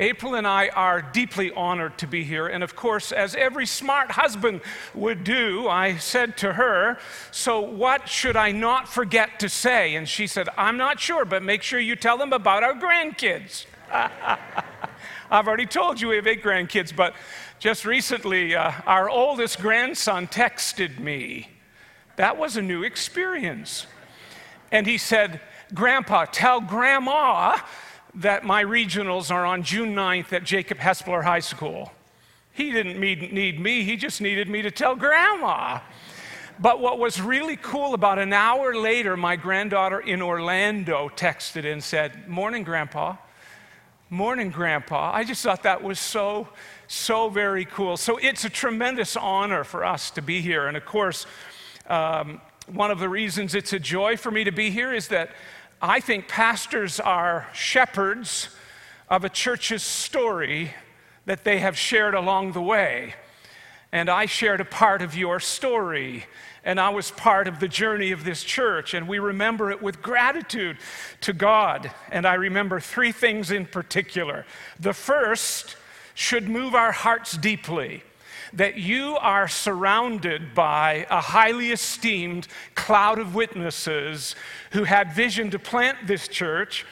April and I are deeply honored to be here. And of course, as every smart husband would do, I said to her, So, what should I not forget to say? And she said, I'm not sure, but make sure you tell them about our grandkids. I've already told you we have eight grandkids, but just recently, uh, our oldest grandson texted me. That was a new experience. And he said, Grandpa, tell grandma that my regionals are on June 9th at Jacob Hespeler High School. He didn't need me, he just needed me to tell grandma. But what was really cool, about an hour later, my granddaughter in Orlando texted and said, Morning, Grandpa. Morning, Grandpa. I just thought that was so, so very cool. So it's a tremendous honor for us to be here. And of course, um, one of the reasons it's a joy for me to be here is that I think pastors are shepherds of a church's story that they have shared along the way. And I shared a part of your story, and I was part of the journey of this church, and we remember it with gratitude to God. And I remember three things in particular. The first should move our hearts deeply that you are surrounded by a highly esteemed cloud of witnesses who had vision to plant this church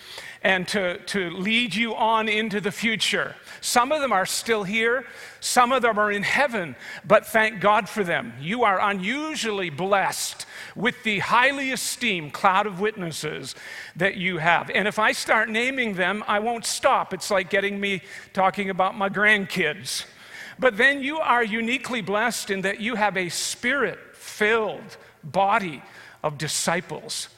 and to, to lead you on into the future. Some of them are still here, some of them are in heaven, but thank God for them. You are unusually blessed with the highly esteemed cloud of witnesses that you have. And if I start naming them, I won't stop. It's like getting me talking about my grandkids. But then you are uniquely blessed in that you have a spirit filled body of disciples.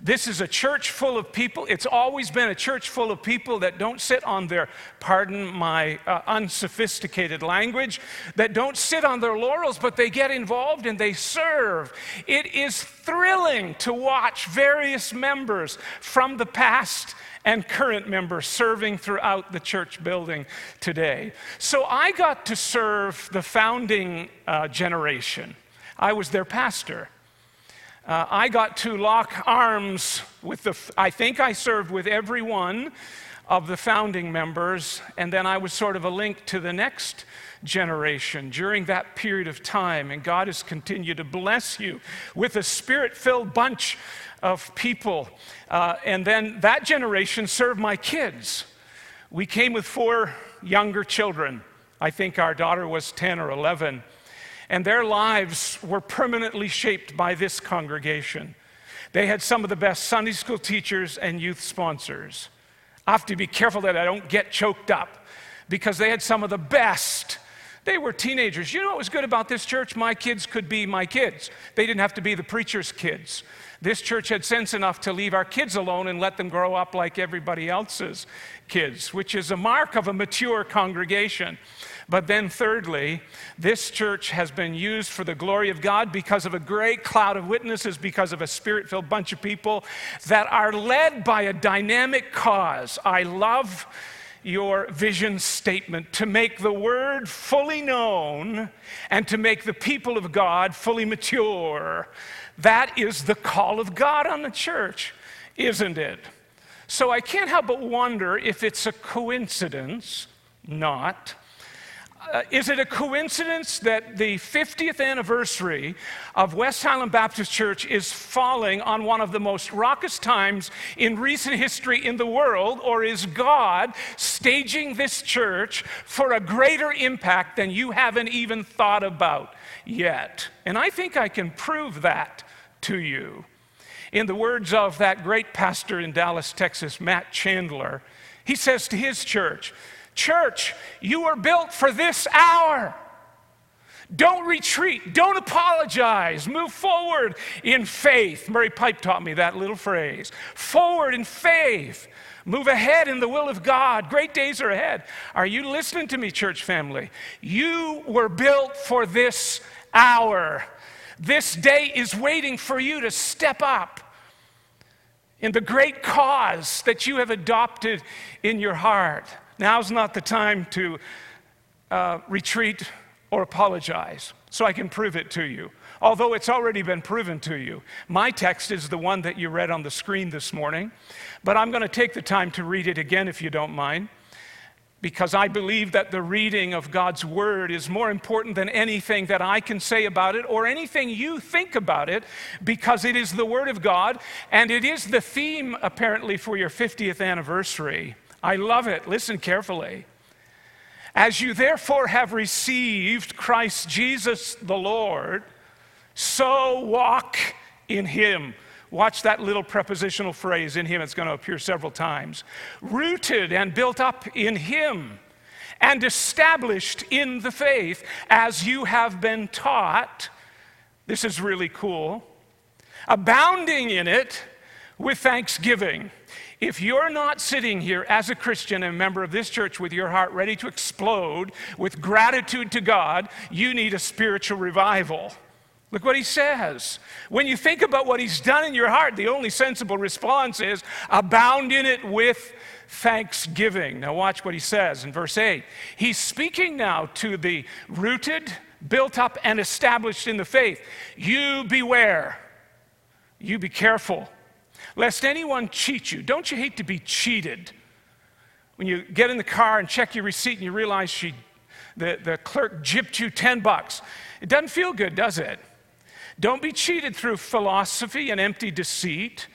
This is a church full of people. It's always been a church full of people that don't sit on their, pardon my uh, unsophisticated language, that don't sit on their laurels, but they get involved and they serve. It is thrilling to watch various members from the past and current members serving throughout the church building today. So I got to serve the founding uh, generation. I was their pastor. Uh, I got to lock arms with the, I think I served with every one of the founding members, and then I was sort of a link to the next generation during that period of time. And God has continued to bless you with a spirit filled bunch of people. Uh, and then that generation served my kids. We came with four younger children. I think our daughter was 10 or 11. And their lives were permanently shaped by this congregation. They had some of the best Sunday school teachers and youth sponsors. I have to be careful that I don't get choked up because they had some of the best. They were teenagers. You know what was good about this church? My kids could be my kids. They didn't have to be the preacher's kids. This church had sense enough to leave our kids alone and let them grow up like everybody else's kids, which is a mark of a mature congregation. But then, thirdly, this church has been used for the glory of God because of a great cloud of witnesses, because of a spirit filled bunch of people that are led by a dynamic cause. I love your vision statement to make the word fully known and to make the people of God fully mature. That is the call of God on the church, isn't it? So I can't help but wonder if it's a coincidence, not. Uh, is it a coincidence that the 50th anniversary of West Highland Baptist Church is falling on one of the most raucous times in recent history in the world, or is God staging this church for a greater impact than you haven't even thought about yet? And I think I can prove that to you. In the words of that great pastor in Dallas, Texas, Matt Chandler, he says to his church, Church, you are built for this hour. Don't retreat. Don't apologize. Move forward in faith. Murray Pipe taught me that little phrase. Forward in faith. Move ahead in the will of God. Great days are ahead. Are you listening to me, church family? You were built for this hour. This day is waiting for you to step up in the great cause that you have adopted in your heart. Now's not the time to uh, retreat or apologize, so I can prove it to you. Although it's already been proven to you. My text is the one that you read on the screen this morning, but I'm going to take the time to read it again if you don't mind. because I believe that the reading of God's Word is more important than anything that I can say about it or anything you think about it, because it is the Word of God and it is the theme, apparently, for your 50th anniversary. I love it. Listen carefully. As you therefore have received Christ Jesus the Lord, so walk in Him Watch that little prepositional phrase in him, it's going to appear several times. Rooted and built up in him and established in the faith as you have been taught. This is really cool. Abounding in it with thanksgiving. If you're not sitting here as a Christian and a member of this church with your heart ready to explode with gratitude to God, you need a spiritual revival. Look what he says. When you think about what he's done in your heart, the only sensible response is abound in it with thanksgiving. Now, watch what he says in verse 8. He's speaking now to the rooted, built up, and established in the faith. You beware, you be careful, lest anyone cheat you. Don't you hate to be cheated? When you get in the car and check your receipt and you realize she, the, the clerk gypped you 10 bucks. It doesn't feel good, does it? Don't be cheated through philosophy and empty deceit.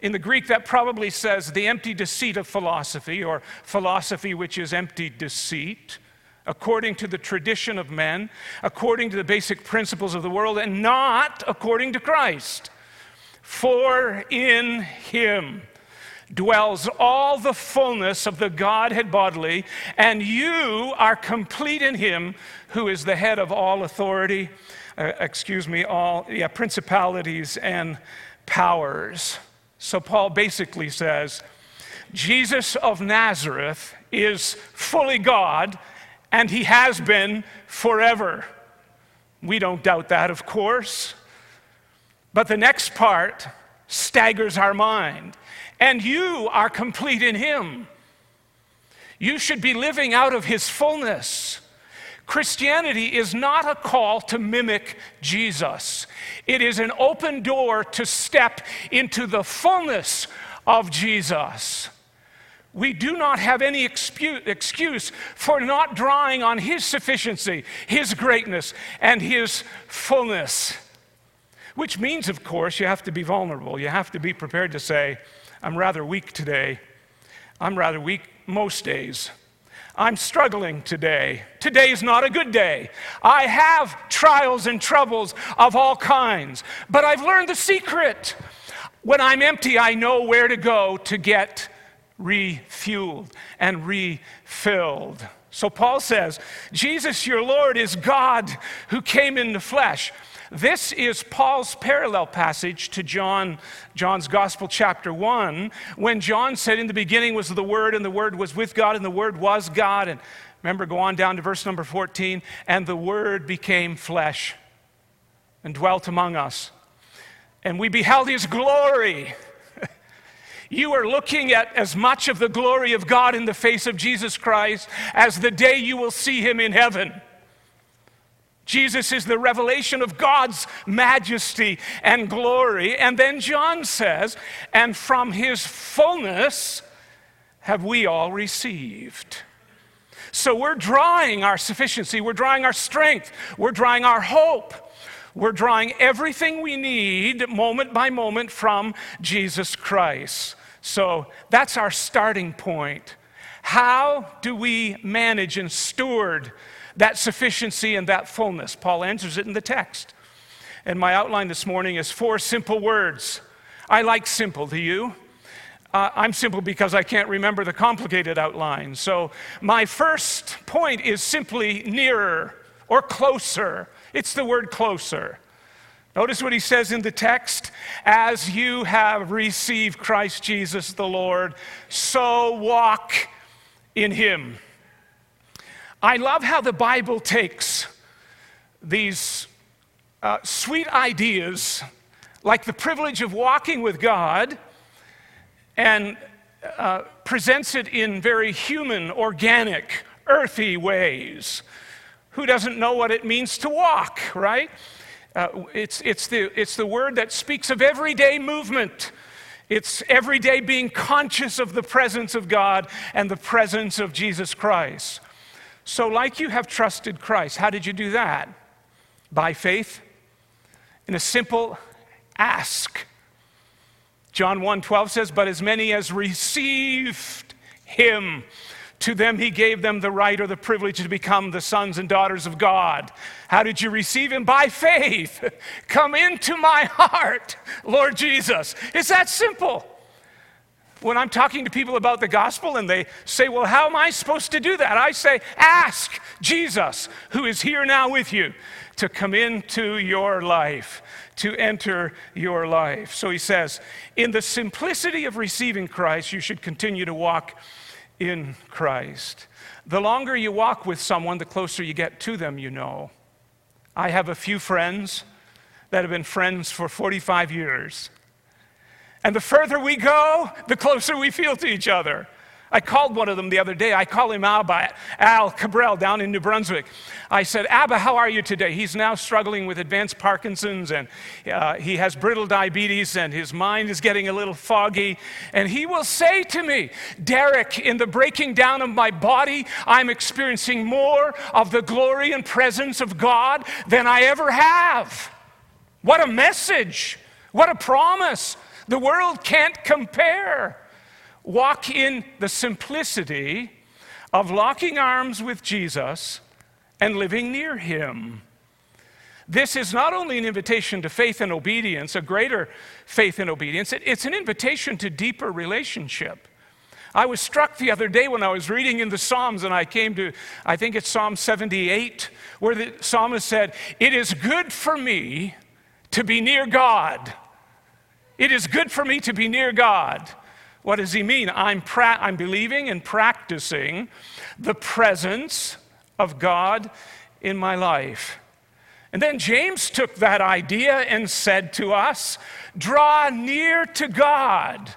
In the Greek, that probably says the empty deceit of philosophy, or philosophy which is empty deceit, according to the tradition of men, according to the basic principles of the world, and not according to Christ. For in him dwells all the fullness of the Godhead bodily, and you are complete in him who is the head of all authority uh, excuse me, all yeah, principalities and powers. So Paul basically says Jesus of Nazareth is fully God, and he has been forever. We don't doubt that, of course. But the next part staggers our mind. And you are complete in him. You should be living out of his fullness. Christianity is not a call to mimic Jesus, it is an open door to step into the fullness of Jesus. We do not have any excuse for not drawing on His sufficiency, His greatness, and His fullness. Which means, of course, you have to be vulnerable. You have to be prepared to say, I'm rather weak today. I'm rather weak most days. I'm struggling today. Today is not a good day. I have trials and troubles of all kinds, but I've learned the secret. When I'm empty, I know where to go to get refueled and refilled. So Paul says, Jesus, your Lord, is God who came in the flesh. This is Paul's parallel passage to John, John's Gospel, chapter 1, when John said, In the beginning was the Word, and the Word was with God, and the Word was God. And remember, go on down to verse number 14, and the Word became flesh and dwelt among us. And we beheld his glory. You are looking at as much of the glory of God in the face of Jesus Christ as the day you will see him in heaven. Jesus is the revelation of God's majesty and glory. And then John says, and from his fullness have we all received. So we're drawing our sufficiency, we're drawing our strength, we're drawing our hope. We're drawing everything we need moment by moment from Jesus Christ. So that's our starting point. How do we manage and steward that sufficiency and that fullness. Paul answers it in the text. And my outline this morning is four simple words. I like simple, do you? Uh, I'm simple because I can't remember the complicated outline. So my first point is simply nearer or closer. It's the word closer. Notice what he says in the text as you have received Christ Jesus the Lord, so walk in him. I love how the Bible takes these uh, sweet ideas, like the privilege of walking with God, and uh, presents it in very human, organic, earthy ways. Who doesn't know what it means to walk, right? Uh, it's, it's, the, it's the word that speaks of everyday movement It's every day being conscious of the presence of God and the presence of Jesus Christ. So, like you have trusted Christ, how did you do that? By faith, in a simple ask. John 1 12 says, But as many as received him, to them he gave them the right or the privilege to become the sons and daughters of God. How did you receive him? By faith. Come into my heart, Lord Jesus. It's that simple. When I'm talking to people about the gospel and they say, Well, how am I supposed to do that? I say, Ask Jesus, who is here now with you, to come into your life, to enter your life. So he says, In the simplicity of receiving Christ, you should continue to walk in Christ. The longer you walk with someone, the closer you get to them, you know. I have a few friends that have been friends for 45 years. And the further we go, the closer we feel to each other. I called one of them the other day. I call him Abba, Al Cabral down in New Brunswick. I said, Abba, how are you today? He's now struggling with advanced Parkinson's and uh, he has brittle diabetes and his mind is getting a little foggy. And he will say to me, Derek, in the breaking down of my body, I'm experiencing more of the glory and presence of God than I ever have. What a message! What a promise! The world can't compare walk in the simplicity of locking arms with Jesus and living near him. This is not only an invitation to faith and obedience, a greater faith and obedience, it's an invitation to deeper relationship. I was struck the other day when I was reading in the Psalms and I came to, I think it's Psalm 78, where the psalmist said, It is good for me to be near God. It is good for me to be near God. What does he mean? I'm, pra- I'm believing and practicing the presence of God in my life. And then James took that idea and said to us, Draw near to God,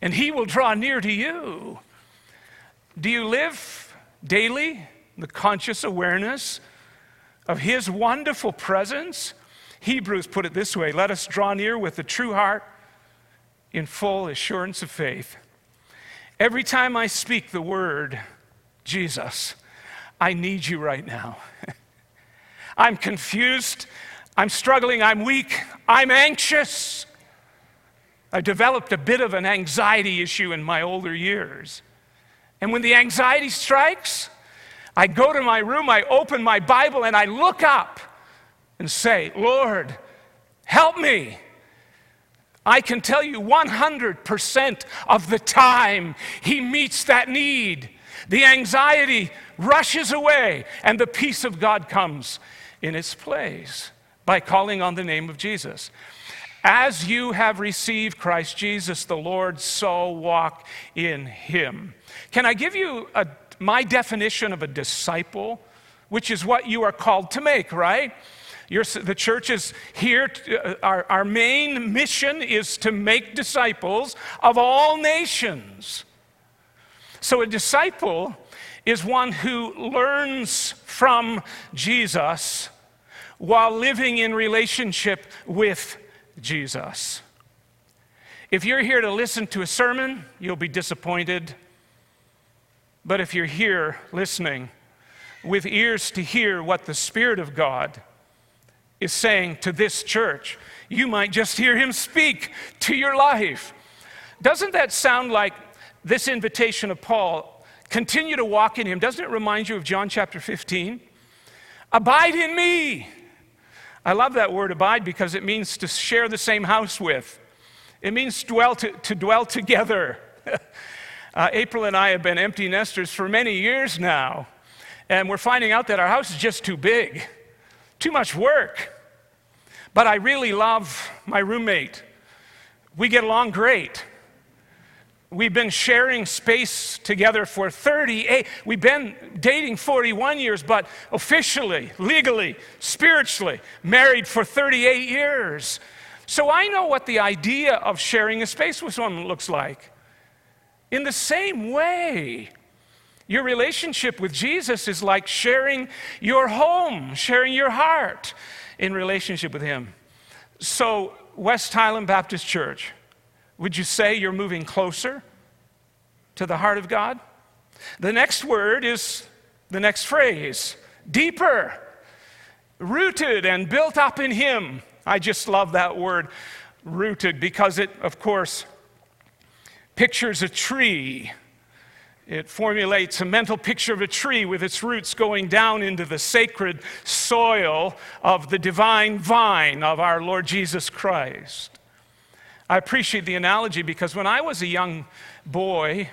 and he will draw near to you. Do you live daily the conscious awareness of his wonderful presence? Hebrews put it this way let us draw near with a true heart in full assurance of faith. Every time I speak the word, Jesus, I need you right now. I'm confused. I'm struggling. I'm weak. I'm anxious. I developed a bit of an anxiety issue in my older years. And when the anxiety strikes, I go to my room, I open my Bible, and I look up and say, Lord, help me. I can tell you 100% of the time he meets that need. The anxiety rushes away, and the peace of God comes in its place by calling on the name of Jesus. As you have received Christ Jesus the Lord, so walk in him. Can I give you a, my definition of a disciple, which is what you are called to make, right? The church is here. To, uh, our, our main mission is to make disciples of all nations. So, a disciple is one who learns from Jesus while living in relationship with Jesus. If you're here to listen to a sermon, you'll be disappointed. But if you're here listening with ears to hear what the Spirit of God is saying to this church. You might just hear him speak to your life. Doesn't that sound like this invitation of Paul? Continue to walk in him. Doesn't it remind you of John chapter 15? Abide in me. I love that word abide because it means to share the same house with. It means dwell to, to dwell together. uh, April and I have been empty nesters for many years now, and we're finding out that our house is just too big too much work. But I really love my roommate. We get along great. We've been sharing space together for 38. We've been dating 41 years, but officially, legally, spiritually, married for 38 years. So I know what the idea of sharing a space with someone looks like. In the same way, your relationship with Jesus is like sharing your home, sharing your heart in relationship with Him. So, West Highland Baptist Church, Would you say you're moving closer to the heart of God? The next word is the next phrase deeper, rooted and built up in Him. I just love that word, rooted, because it, of course, pictures a tree. It formulates a mental picture of a tree with its roots going down into the sacred soil of the divine vine of our Lord Jesus Christ. I appreciate the analogy because when I was a young boy,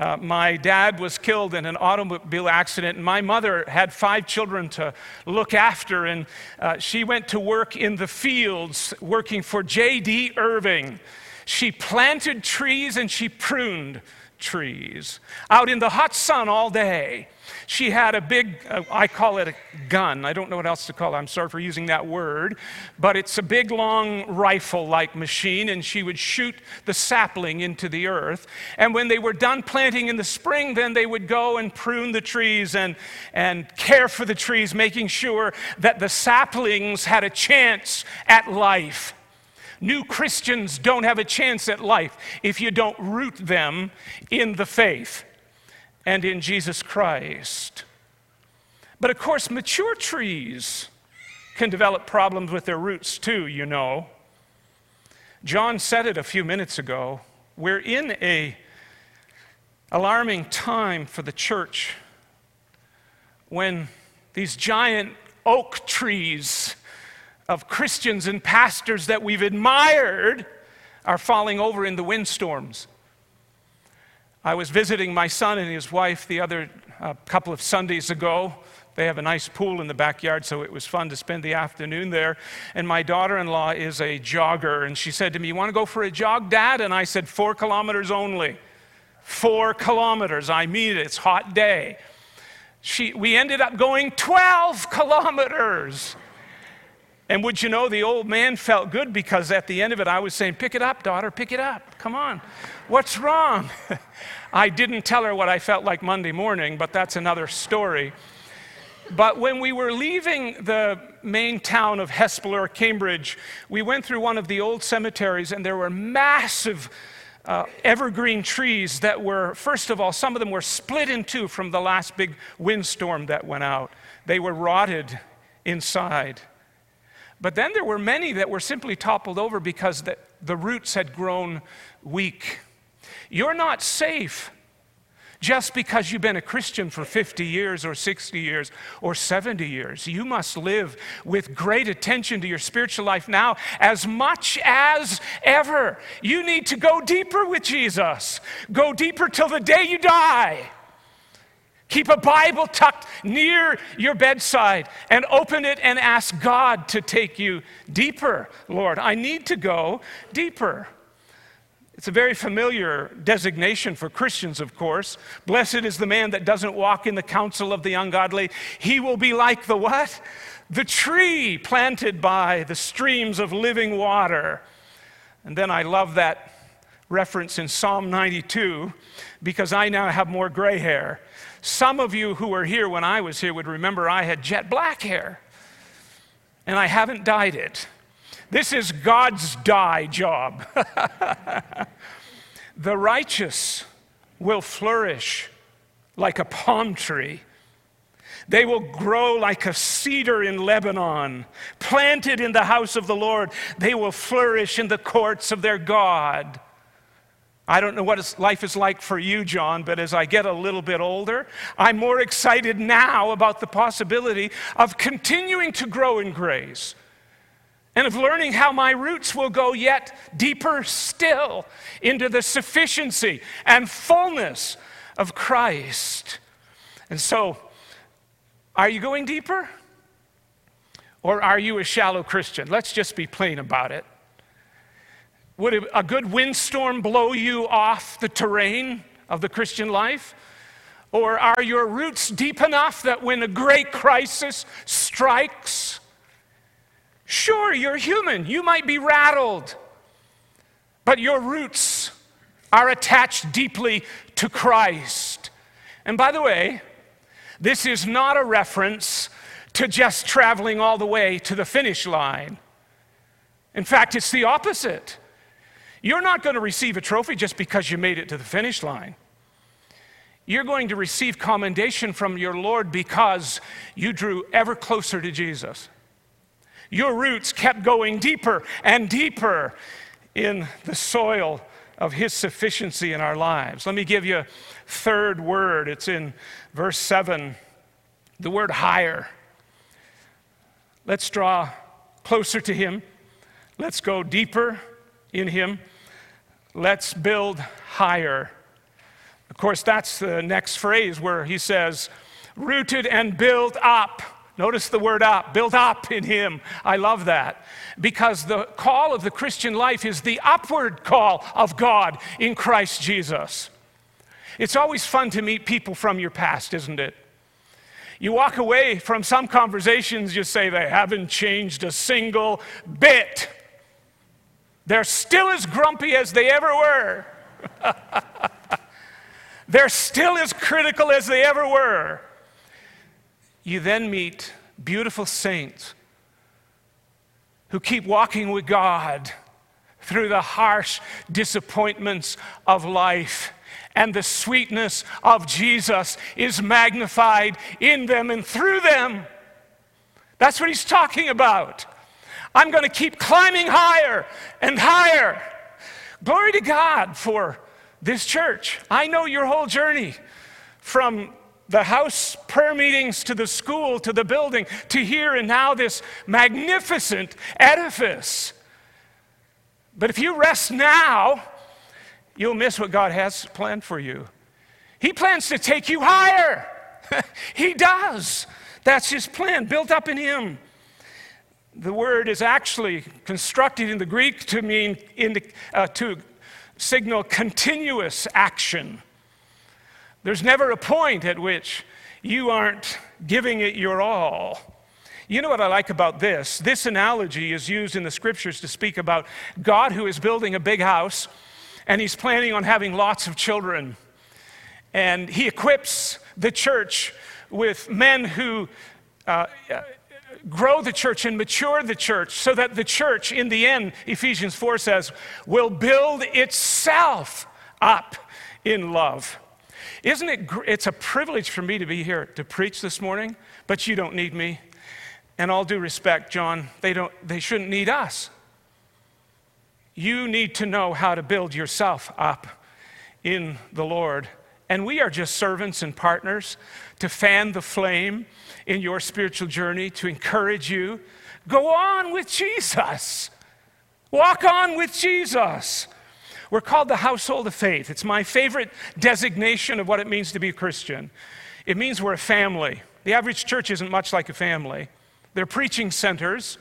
uh, my dad was killed in an automobile accident, and my mother had five children to look after, and uh, she went to work in the fields working for J.D. Irving. She planted trees and she pruned trees out in the hot sun all day. She had a big, uh, I call it a gun. I don't know what else to call it. I'm sorry for using that word. But it's a big, long rifle like machine, and she would shoot the sapling into the earth. And when they were done planting in the spring, then they would go and prune the trees and, and care for the trees, making sure that the saplings had a chance at life. New Christians don't have a chance at life if you don't root them in the faith and in Jesus Christ. But of course, mature trees can develop problems with their roots too, you know. John said it a few minutes ago. We're in a alarming time for the church when these giant oak trees of Christians and pastors that we've admired are falling over in the windstorms. I was visiting my son and his wife the other uh, couple of Sundays ago. They have a nice pool in the backyard, so it was fun to spend the afternoon there. And my daughter in law is a jogger, and she said to me, You want to go for a jog, Dad? And I said, Four kilometers only. Four kilometers. I mean it, it's hot day. She, we ended up going 12 kilometers. And would you know, the old man felt good because at the end of it, I was saying, Pick it up, daughter, pick it up. Come on. What's wrong? I didn't tell her what I felt like Monday morning, but that's another story. But when we were leaving the main town of Hespeler, Cambridge, we went through one of the old cemeteries, and there were massive uh, evergreen trees that were, first of all, some of them were split in two from the last big windstorm that went out. They were rotted inside. But then there were many that were simply toppled over because the, the roots had grown weak. You're not safe just because you've been a Christian for 50 years or 60 years or 70 years. You must live with great attention to your spiritual life now as much as ever. You need to go deeper with Jesus, go deeper till the day you die. Keep a Bible tucked near your bedside and open it and ask God to take you deeper. Lord, I need to go deeper. It's a very familiar designation for Christians, of course. Blessed is the man that doesn't walk in the counsel of the ungodly. He will be like the what? The tree planted by the streams of living water. And then I love that reference in Psalm 92 because I now have more gray hair. Some of you who were here when I was here would remember I had jet black hair, and I haven't dyed it. This is God's dye job. the righteous will flourish like a palm tree. They will grow like a cedar in Lebanon, planted in the house of the Lord. They will flourish in the courts of their God. I don't know what life is like for you, John, but as I get a little bit older, I'm more excited now about the possibility of continuing to grow in grace and of learning how my roots will go yet deeper still into the sufficiency and fullness of Christ. And so, are you going deeper? Or are you a shallow Christian? Let's just be plain about it. Would a good windstorm blow you off the terrain of the Christian life? Or are your roots deep enough that when a great crisis strikes, sure, you're human, you might be rattled, but your roots are attached deeply to Christ. And by the way, this is not a reference to just traveling all the way to the finish line. In fact, it's the opposite. You're not going to receive a trophy just because you made it to the finish line. You're going to receive commendation from your Lord because you drew ever closer to Jesus. Your roots kept going deeper and deeper in the soil of His sufficiency in our lives. Let me give you a third word. It's in verse 7, the word higher. Let's draw closer to Him. Let's go deeper in Him. Let's build higher. Of course, that's the next phrase where He says, rooted and built up. Notice the word up, built up in Him. I love that because the call of the Christian life is the upward call of God in Christ Jesus. It's always fun to meet people from your past, isn't it? You walk away from some conversations, you say they haven't changed a single bit. They're still as grumpy as they ever were. They're still as critical as they ever were. You then meet beautiful saints who keep walking with God through the harsh disappointments of life. And the sweetness of Jesus is magnified in them and through them. That's what he's talking about. I'm going to keep climbing higher and higher. Glory to God for this church. I know your whole journey from the house prayer meetings to the school to the building to here and now this magnificent edifice. But if you rest now, you'll miss what God has planned for you. He plans to take you higher. he does. That's his plan, built up in him. The word is actually constructed in the Greek to mean uh, to signal continuous action. There's never a point at which you aren't giving it your all. You know what I like about this? This analogy is used in the scriptures to speak about God who is building a big house and he's planning on having lots of children. And he equips the church with men who uh, grow the church and mature the church so that the church, in the end, Ephesians 4 says, will build itself up in love. Isn't it, it's a privilege for me to be here to preach this morning, but you don't need me. And all due respect, John, they, don't, they shouldn't need us. You need to know how to build yourself up in the Lord. And we are just servants and partners to fan the flame in your spiritual journey, to encourage you. Go on with Jesus. Walk on with Jesus. We're called the household of faith. It's my favorite designation of what it means to be a Christian. It means we're a family. The average church isn't much like a family, they're preaching centers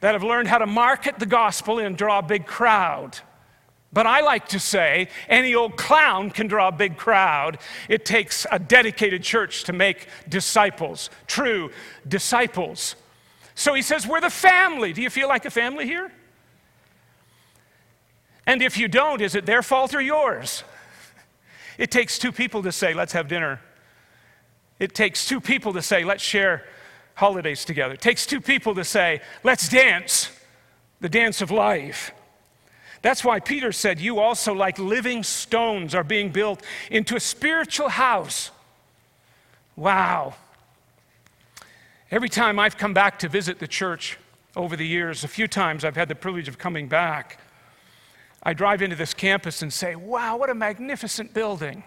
that have learned how to market the gospel and draw a big crowd. But I like to say any old clown can draw a big crowd. It takes a dedicated church to make disciples, true disciples. So he says, We're the family. Do you feel like a family here? And if you don't, is it their fault or yours? It takes two people to say, let's have dinner. It takes two people to say, let's share holidays together. It takes two people to say, let's dance the dance of life. That's why Peter said, You also, like living stones, are being built into a spiritual house. Wow. Every time I've come back to visit the church over the years, a few times I've had the privilege of coming back. I drive into this campus and say, wow, what a magnificent building.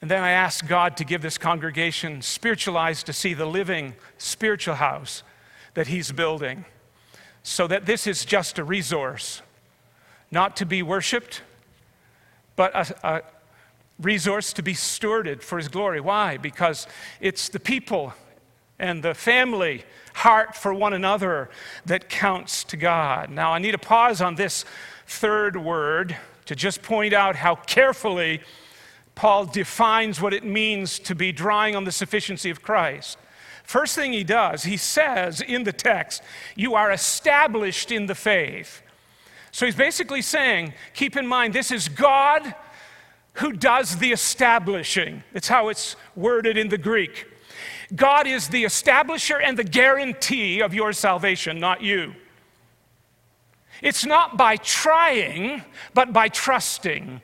And then I ask God to give this congregation spiritual eyes to see the living spiritual house that He's building, so that this is just a resource, not to be worshiped, but a, a resource to be stewarded for His glory. Why? Because it's the people and the family heart for one another that counts to God. Now, I need to pause on this third word to just point out how carefully Paul defines what it means to be drawing on the sufficiency of Christ. First thing he does, he says in the text, You are established in the faith. So he's basically saying, Keep in mind, this is God who does the establishing. It's how it's worded in the Greek. God is the establisher and the guarantee of your salvation, not you. It's not by trying, but by trusting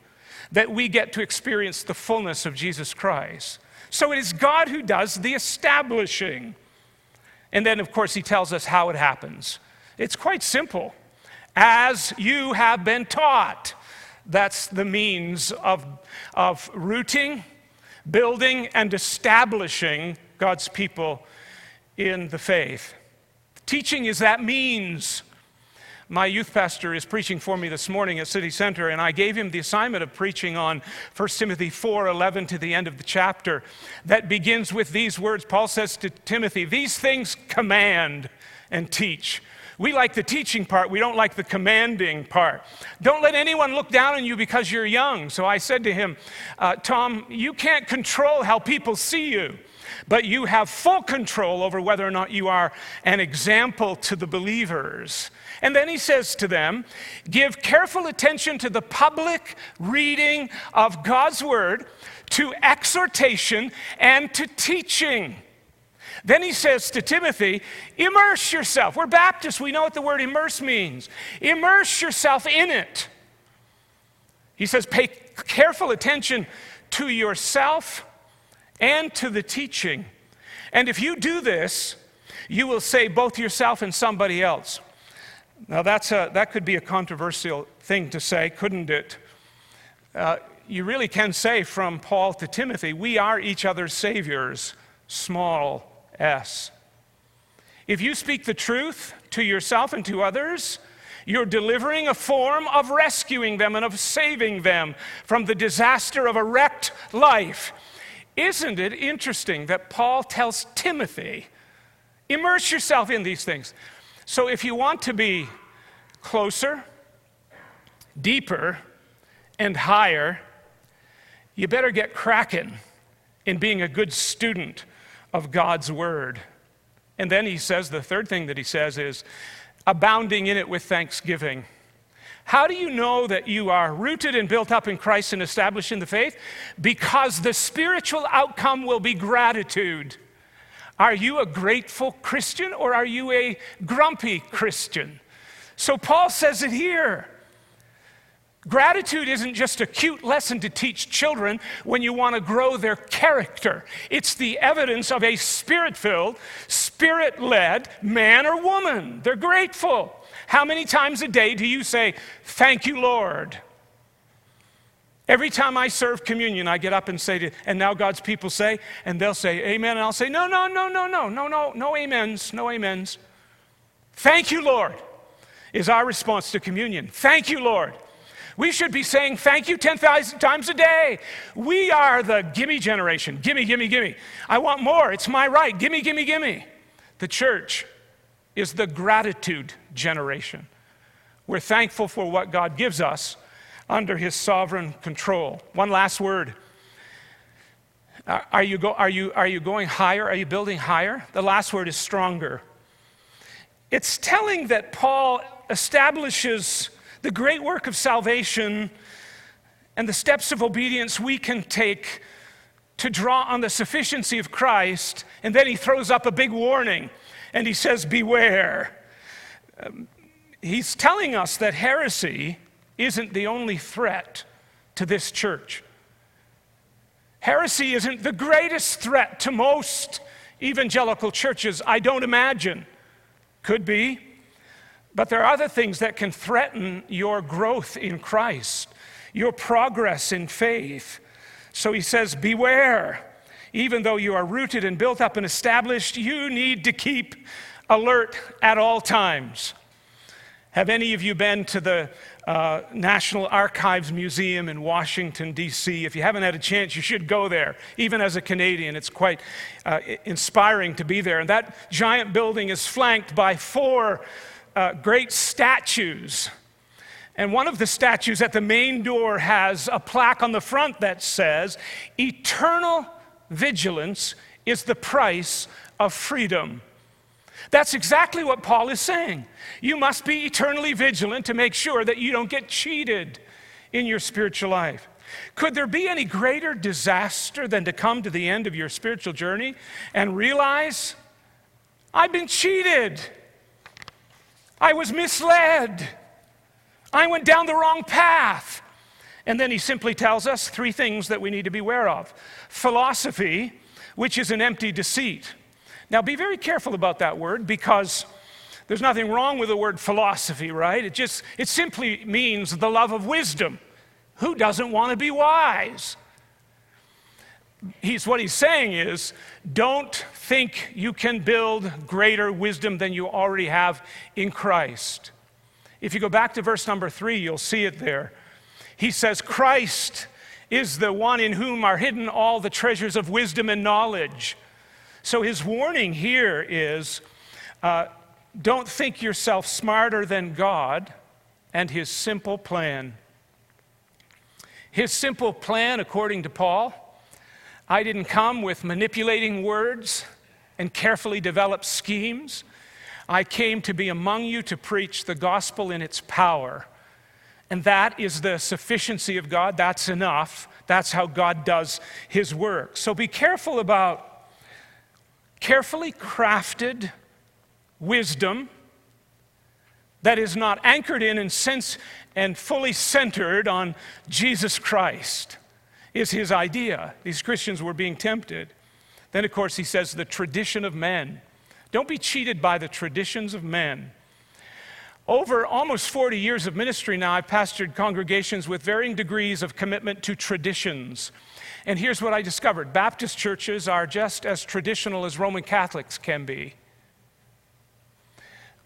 that we get to experience the fullness of Jesus Christ. So it is God who does the establishing. And then, of course, he tells us how it happens. It's quite simple. As you have been taught, that's the means of, of rooting, building, and establishing God's people in the faith. Teaching is that means my youth pastor is preaching for me this morning at City Center, and I gave him the assignment of preaching on 1 Timothy 4 11 to the end of the chapter that begins with these words. Paul says to Timothy, These things command and teach. We like the teaching part, we don't like the commanding part. Don't let anyone look down on you because you're young. So I said to him, uh, Tom, you can't control how people see you but you have full control over whether or not you are an example to the believers. And then he says to them, Give careful attention to the public reading of God's word, to exhortation, and to teaching. Then he says to Timothy, Immerse yourself. We're Baptists, we know what the word immerse means. Immerse yourself in it. He says, Pay careful attention to yourself and to the teaching. And if you do this, you will save both yourself and somebody else. Now, that's a, that could be a controversial thing to say, couldn't it? Uh, you really can say from Paul to Timothy, we are each other's saviors, small s. If you speak the truth to yourself and to others, you're delivering a form of rescuing them and of saving them from the disaster of a wrecked life. Isn't it interesting that Paul tells Timothy, immerse yourself in these things? So if you want to be closer, deeper, and higher, you better get cracking in being a good student of God's word. And then he says, the third thing that he says is, abounding in it with thanksgiving. How do you know that you are rooted and built up in Christ and established in the faith? Because the spiritual outcome will be gratitude. Are you a grateful Christian or are you a grumpy Christian? So Paul says it here. Gratitude isn't just a cute lesson to teach children when you want to grow their character. It's the evidence of a spirit filled, spirit led man or woman. They're grateful. How many times a day do you say, Thank you, Lord? Every time I serve communion, I get up and say, to, and now God's people say, and they'll say, Amen. And I'll say, No, no, no, no, no, no, no, no amens, no amens. Thank you, Lord, is our response to communion. Thank you, Lord. We should be saying thank you 10,000 times a day. We are the gimme generation. Gimme, gimme, gimme. I want more. It's my right. Gimme, gimme, gimme. The church is the gratitude generation. We're thankful for what God gives us under his sovereign control. One last word. Are you, go, are, you, are you going higher? Are you building higher? The last word is stronger. It's telling that Paul establishes the great work of salvation and the steps of obedience we can take to draw on the sufficiency of Christ, and then he throws up a big warning and he says, Beware. Um, he's telling us that heresy isn't the only threat to this church. Heresy isn't the greatest threat to most evangelical churches, I don't imagine. Could be. But there are other things that can threaten your growth in Christ, your progress in faith. So he says, Beware. Even though you are rooted and built up and established, you need to keep alert at all times. Have any of you been to the uh, National Archives Museum in Washington, D.C.? If you haven't had a chance, you should go there. Even as a Canadian, it's quite uh, inspiring to be there. And that giant building is flanked by four uh, great statues. And one of the statues at the main door has a plaque on the front that says, Eternal vigilance is the price of freedom. That's exactly what Paul is saying. You must be eternally vigilant to make sure that you don't get cheated in your spiritual life. Could there be any greater disaster than to come to the end of your spiritual journey and realize, I've been cheated, I was misled, I went down the wrong path. And then he simply tells us three things that we need to beware of philosophy, which is an empty deceit. Now, be very careful about that word because there's nothing wrong with the word philosophy, right? It just, it simply means the love of wisdom. Who doesn't want to be wise? He's, what he's saying is don't think you can build greater wisdom than you already have in Christ. If you go back to verse number three, you'll see it there. He says, Christ is the one in whom are hidden all the treasures of wisdom and knowledge. So his warning here is uh, don't think yourself smarter than God and his simple plan. His simple plan, according to Paul, I didn't come with manipulating words and carefully developed schemes. I came to be among you to preach the gospel in its power. And that is the sufficiency of God. That's enough. That's how God does his work. So be careful about carefully crafted wisdom that is not anchored in and sense and fully centered on Jesus Christ is his idea. These Christians were being tempted. Then, of course, he says the tradition of men. Don't be cheated by the traditions of men. Over almost 40 years of ministry now, I've pastored congregations with varying degrees of commitment to traditions. And here's what I discovered Baptist churches are just as traditional as Roman Catholics can be.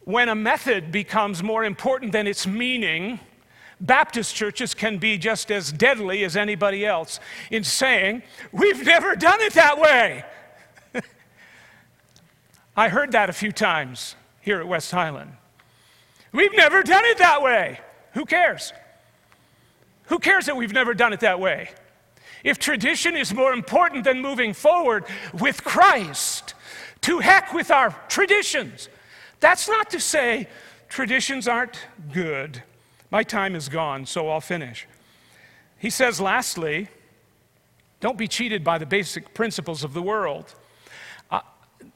When a method becomes more important than its meaning, Baptist churches can be just as deadly as anybody else in saying, We've never done it that way. I heard that a few times here at West Highland. We've never done it that way. Who cares? Who cares that we've never done it that way? If tradition is more important than moving forward with Christ, to heck with our traditions. That's not to say traditions aren't good. My time is gone, so I'll finish. He says, lastly, don't be cheated by the basic principles of the world. Uh,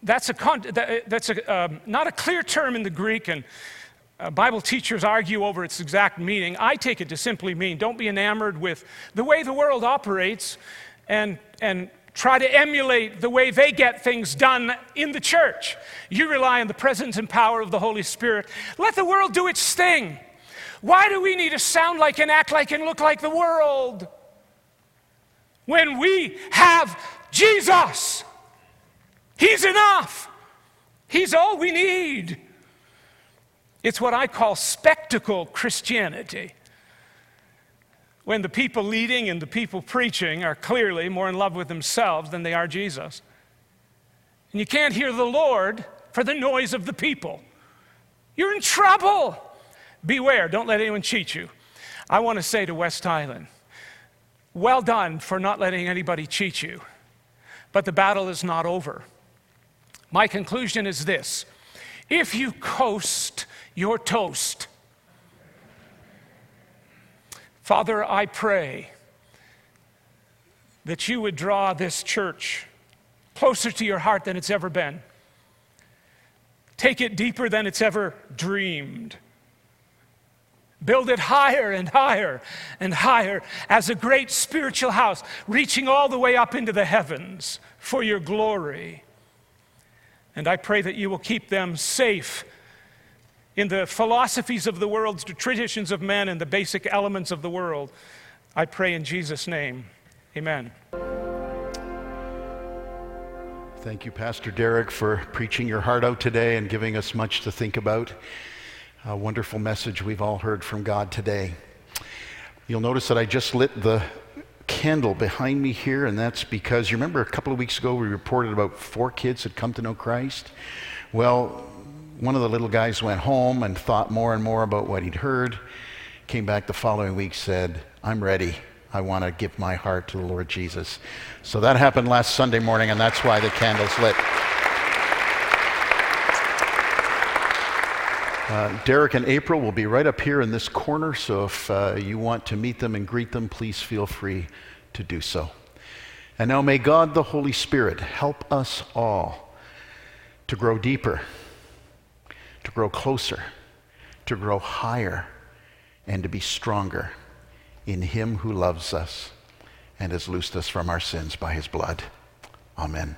that's a con- that, that's a, um, not a clear term in the Greek, and uh, Bible teachers argue over its exact meaning. I take it to simply mean don't be enamored with the way the world operates and, and try to emulate the way they get things done in the church. You rely on the presence and power of the Holy Spirit. Let the world do its thing. Why do we need to sound like and act like and look like the world? When we have Jesus, He's enough. He's all we need. It's what I call spectacle Christianity. When the people leading and the people preaching are clearly more in love with themselves than they are Jesus. And you can't hear the Lord for the noise of the people. You're in trouble. Beware, don't let anyone cheat you. I want to say to West Highland, well done for not letting anybody cheat you, but the battle is not over. My conclusion is this if you coast your toast. Father, I pray that you would draw this church closer to your heart than it's ever been. Take it deeper than it's ever dreamed. Build it higher and higher and higher as a great spiritual house, reaching all the way up into the heavens for your glory. And I pray that you will keep them safe in the philosophies of the world, the traditions of men, and the basic elements of the world. I pray in Jesus' name. Amen. Thank you, Pastor Derek, for preaching your heart out today and giving us much to think about. A wonderful message we've all heard from God today. You'll notice that I just lit the candle behind me here, and that's because you remember a couple of weeks ago we reported about four kids had come to know Christ? Well, one of the little guys went home and thought more and more about what he'd heard. Came back the following week, said, I'm ready. I want to give my heart to the Lord Jesus. So that happened last Sunday morning, and that's why the candle's lit. Uh, Derek and April will be right up here in this corner, so if uh, you want to meet them and greet them, please feel free to do so. And now may God the Holy Spirit help us all to grow deeper to grow closer, to grow higher and to be stronger in Him who loves us and has loosed us from our sins by His blood. Amen.